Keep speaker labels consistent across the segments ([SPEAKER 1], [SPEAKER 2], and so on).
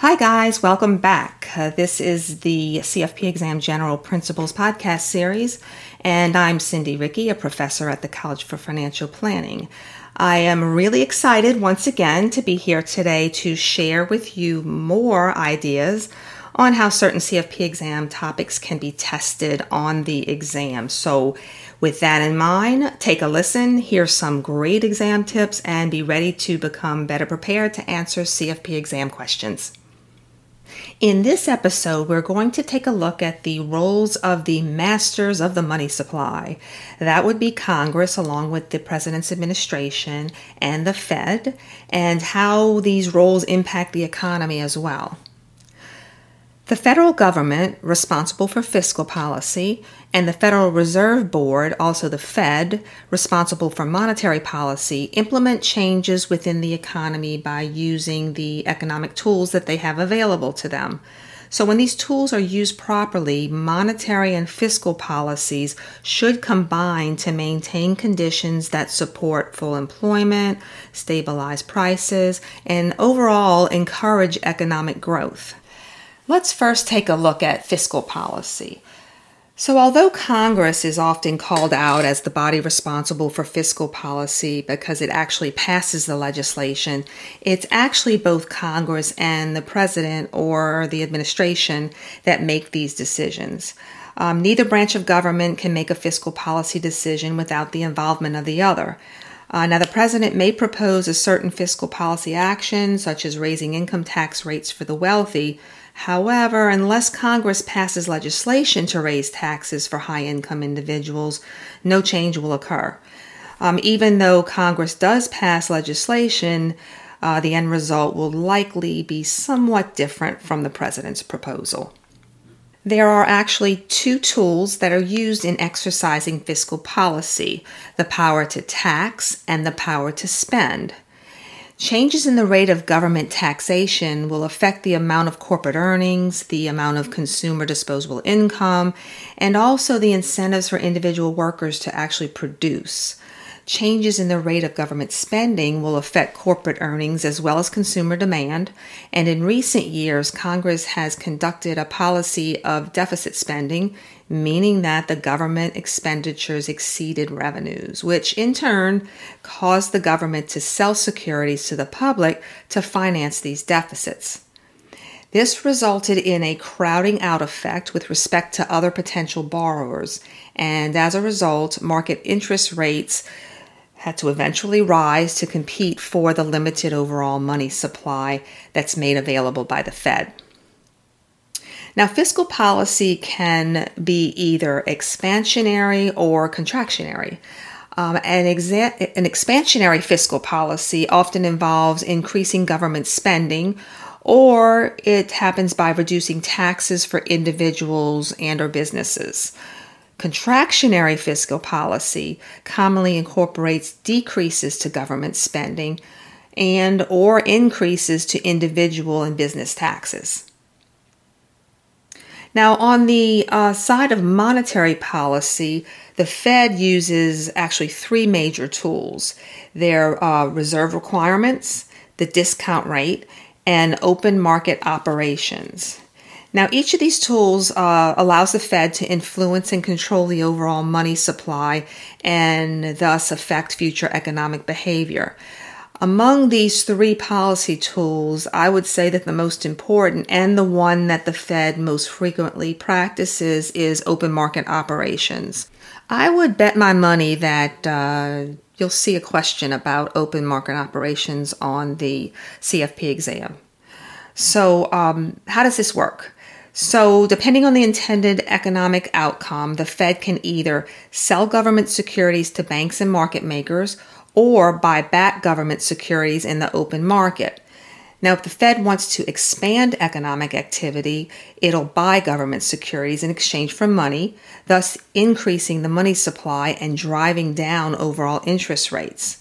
[SPEAKER 1] Hi, guys, welcome back. Uh, this is the CFP Exam General Principles podcast series, and I'm Cindy Rickey, a professor at the College for Financial Planning. I am really excited once again to be here today to share with you more ideas on how certain CFP exam topics can be tested on the exam. So, with that in mind, take a listen, hear some great exam tips, and be ready to become better prepared to answer CFP exam questions. In this episode, we're going to take a look at the roles of the masters of the money supply. That would be Congress, along with the President's administration and the Fed, and how these roles impact the economy as well. The federal government, responsible for fiscal policy, and the Federal Reserve Board, also the Fed, responsible for monetary policy, implement changes within the economy by using the economic tools that they have available to them. So, when these tools are used properly, monetary and fiscal policies should combine to maintain conditions that support full employment, stabilize prices, and overall encourage economic growth. Let's first take a look at fiscal policy. So, although Congress is often called out as the body responsible for fiscal policy because it actually passes the legislation, it's actually both Congress and the president or the administration that make these decisions. Um, neither branch of government can make a fiscal policy decision without the involvement of the other. Uh, now, the president may propose a certain fiscal policy action, such as raising income tax rates for the wealthy, However, unless Congress passes legislation to raise taxes for high income individuals, no change will occur. Um, even though Congress does pass legislation, uh, the end result will likely be somewhat different from the president's proposal. There are actually two tools that are used in exercising fiscal policy the power to tax and the power to spend. Changes in the rate of government taxation will affect the amount of corporate earnings, the amount of consumer disposable income, and also the incentives for individual workers to actually produce. Changes in the rate of government spending will affect corporate earnings as well as consumer demand. And in recent years, Congress has conducted a policy of deficit spending meaning that the government expenditures exceeded revenues, which in turn caused the government to sell securities to the public to finance these deficits. This resulted in a crowding out effect with respect to other potential borrowers, and as a result, market interest rates had to eventually rise to compete for the limited overall money supply that's made available by the Fed. Now, fiscal policy can be either expansionary or contractionary. Um, an, exa- an expansionary fiscal policy often involves increasing government spending or it happens by reducing taxes for individuals and or businesses. Contractionary fiscal policy commonly incorporates decreases to government spending and or increases to individual and business taxes. Now, on the uh, side of monetary policy, the Fed uses actually three major tools their uh, reserve requirements, the discount rate, and open market operations. Now, each of these tools uh, allows the Fed to influence and control the overall money supply and thus affect future economic behavior. Among these three policy tools, I would say that the most important and the one that the Fed most frequently practices is open market operations. I would bet my money that uh, you'll see a question about open market operations on the CFP exam. So, um, how does this work? So, depending on the intended economic outcome, the Fed can either sell government securities to banks and market makers or buy back government securities in the open market. Now, if the Fed wants to expand economic activity, it'll buy government securities in exchange for money, thus increasing the money supply and driving down overall interest rates.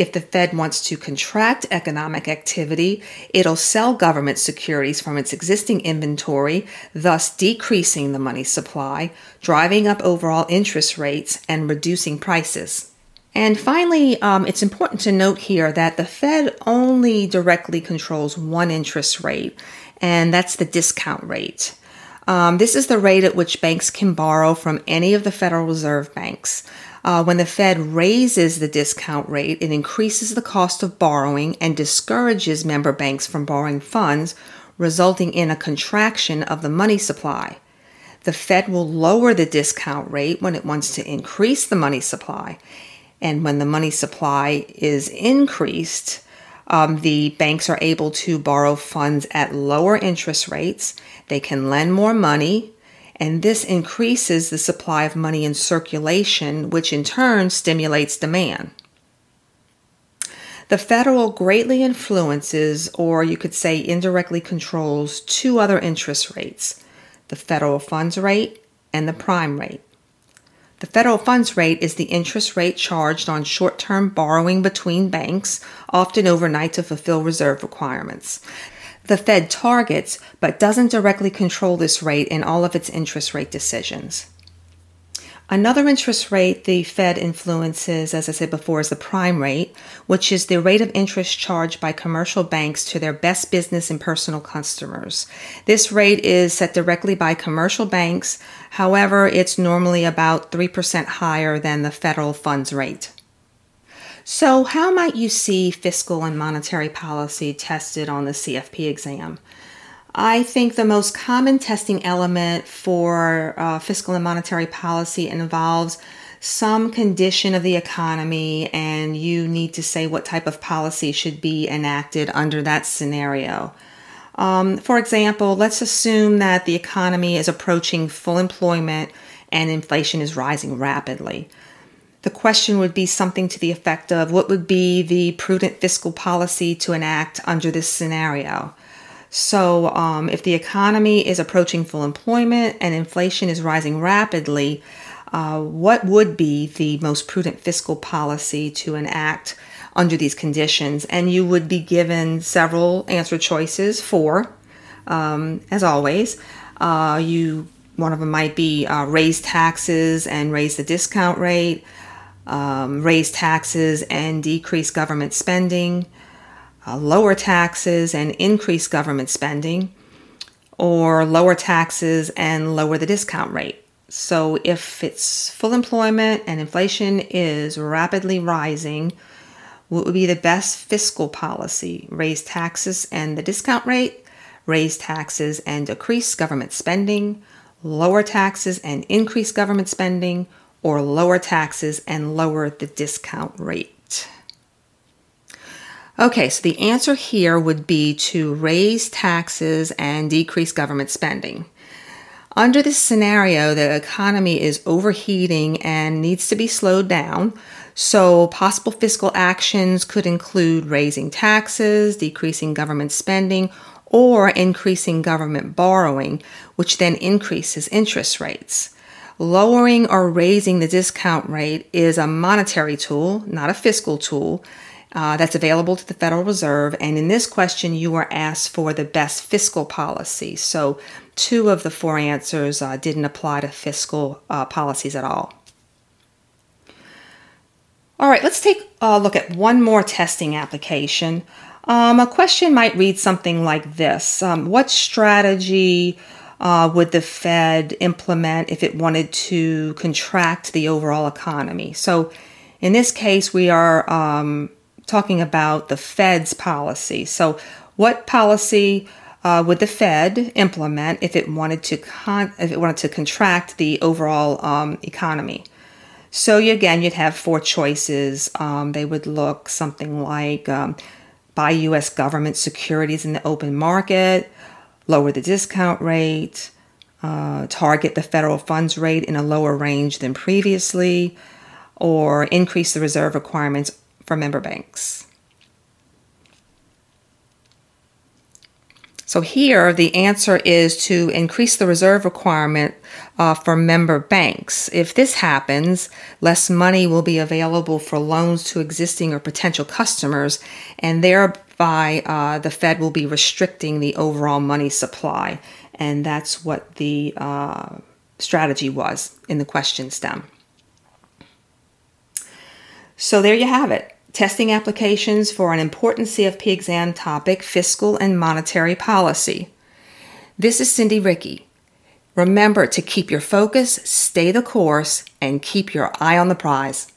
[SPEAKER 1] If the Fed wants to contract economic activity, it'll sell government securities from its existing inventory, thus decreasing the money supply, driving up overall interest rates, and reducing prices. And finally, um, it's important to note here that the Fed only directly controls one interest rate, and that's the discount rate. Um, this is the rate at which banks can borrow from any of the Federal Reserve banks. Uh, when the Fed raises the discount rate, it increases the cost of borrowing and discourages member banks from borrowing funds, resulting in a contraction of the money supply. The Fed will lower the discount rate when it wants to increase the money supply. And when the money supply is increased, um, the banks are able to borrow funds at lower interest rates. They can lend more money, and this increases the supply of money in circulation, which in turn stimulates demand. The federal greatly influences, or you could say indirectly controls, two other interest rates the federal funds rate and the prime rate. The federal funds rate is the interest rate charged on short term borrowing between banks, often overnight to fulfill reserve requirements. The Fed targets but doesn't directly control this rate in all of its interest rate decisions. Another interest rate the Fed influences, as I said before, is the prime rate, which is the rate of interest charged by commercial banks to their best business and personal customers. This rate is set directly by commercial banks, however, it's normally about 3% higher than the federal funds rate. So, how might you see fiscal and monetary policy tested on the CFP exam? I think the most common testing element for uh, fiscal and monetary policy involves some condition of the economy, and you need to say what type of policy should be enacted under that scenario. Um, for example, let's assume that the economy is approaching full employment and inflation is rising rapidly. The question would be something to the effect of what would be the prudent fiscal policy to enact under this scenario? So, um, if the economy is approaching full employment and inflation is rising rapidly, uh, what would be the most prudent fiscal policy to enact under these conditions? And you would be given several answer choices for, um, as always. Uh, you one of them might be uh, raise taxes and raise the discount rate, um, raise taxes and decrease government spending uh, lower taxes and increase government spending, or lower taxes and lower the discount rate. So, if it's full employment and inflation is rapidly rising, what would be the best fiscal policy? Raise taxes and the discount rate, raise taxes and decrease government spending, lower taxes and increase government spending, or lower taxes and lower the discount rate. Okay, so the answer here would be to raise taxes and decrease government spending. Under this scenario, the economy is overheating and needs to be slowed down. So, possible fiscal actions could include raising taxes, decreasing government spending, or increasing government borrowing, which then increases interest rates. Lowering or raising the discount rate is a monetary tool, not a fiscal tool, uh, that's available to the Federal Reserve. And in this question, you were asked for the best fiscal policy. So, two of the four answers uh, didn't apply to fiscal uh, policies at all. All right, let's take a look at one more testing application. Um, a question might read something like this um, What strategy uh, would the Fed implement if it wanted to contract the overall economy? So, in this case, we are um, talking about the Fed's policy. So, what policy uh, would the Fed implement if it wanted to con- if it wanted to contract the overall um, economy? So you, again, you'd have four choices. Um, they would look something like um, buy U.S. government securities in the open market, lower the discount rate, uh, target the federal funds rate in a lower range than previously, or increase the reserve requirements for member banks. So here, the answer is to increase the reserve requirement uh, for member banks. If this happens, less money will be available for loans to existing or potential customers, and thereby uh, the Fed will be restricting the overall money supply. And that's what the uh, strategy was in the question stem. So there you have it testing applications for an important CFP exam topic fiscal and monetary policy. This is Cindy Rickey. Remember to keep your focus, stay the course, and keep your eye on the prize.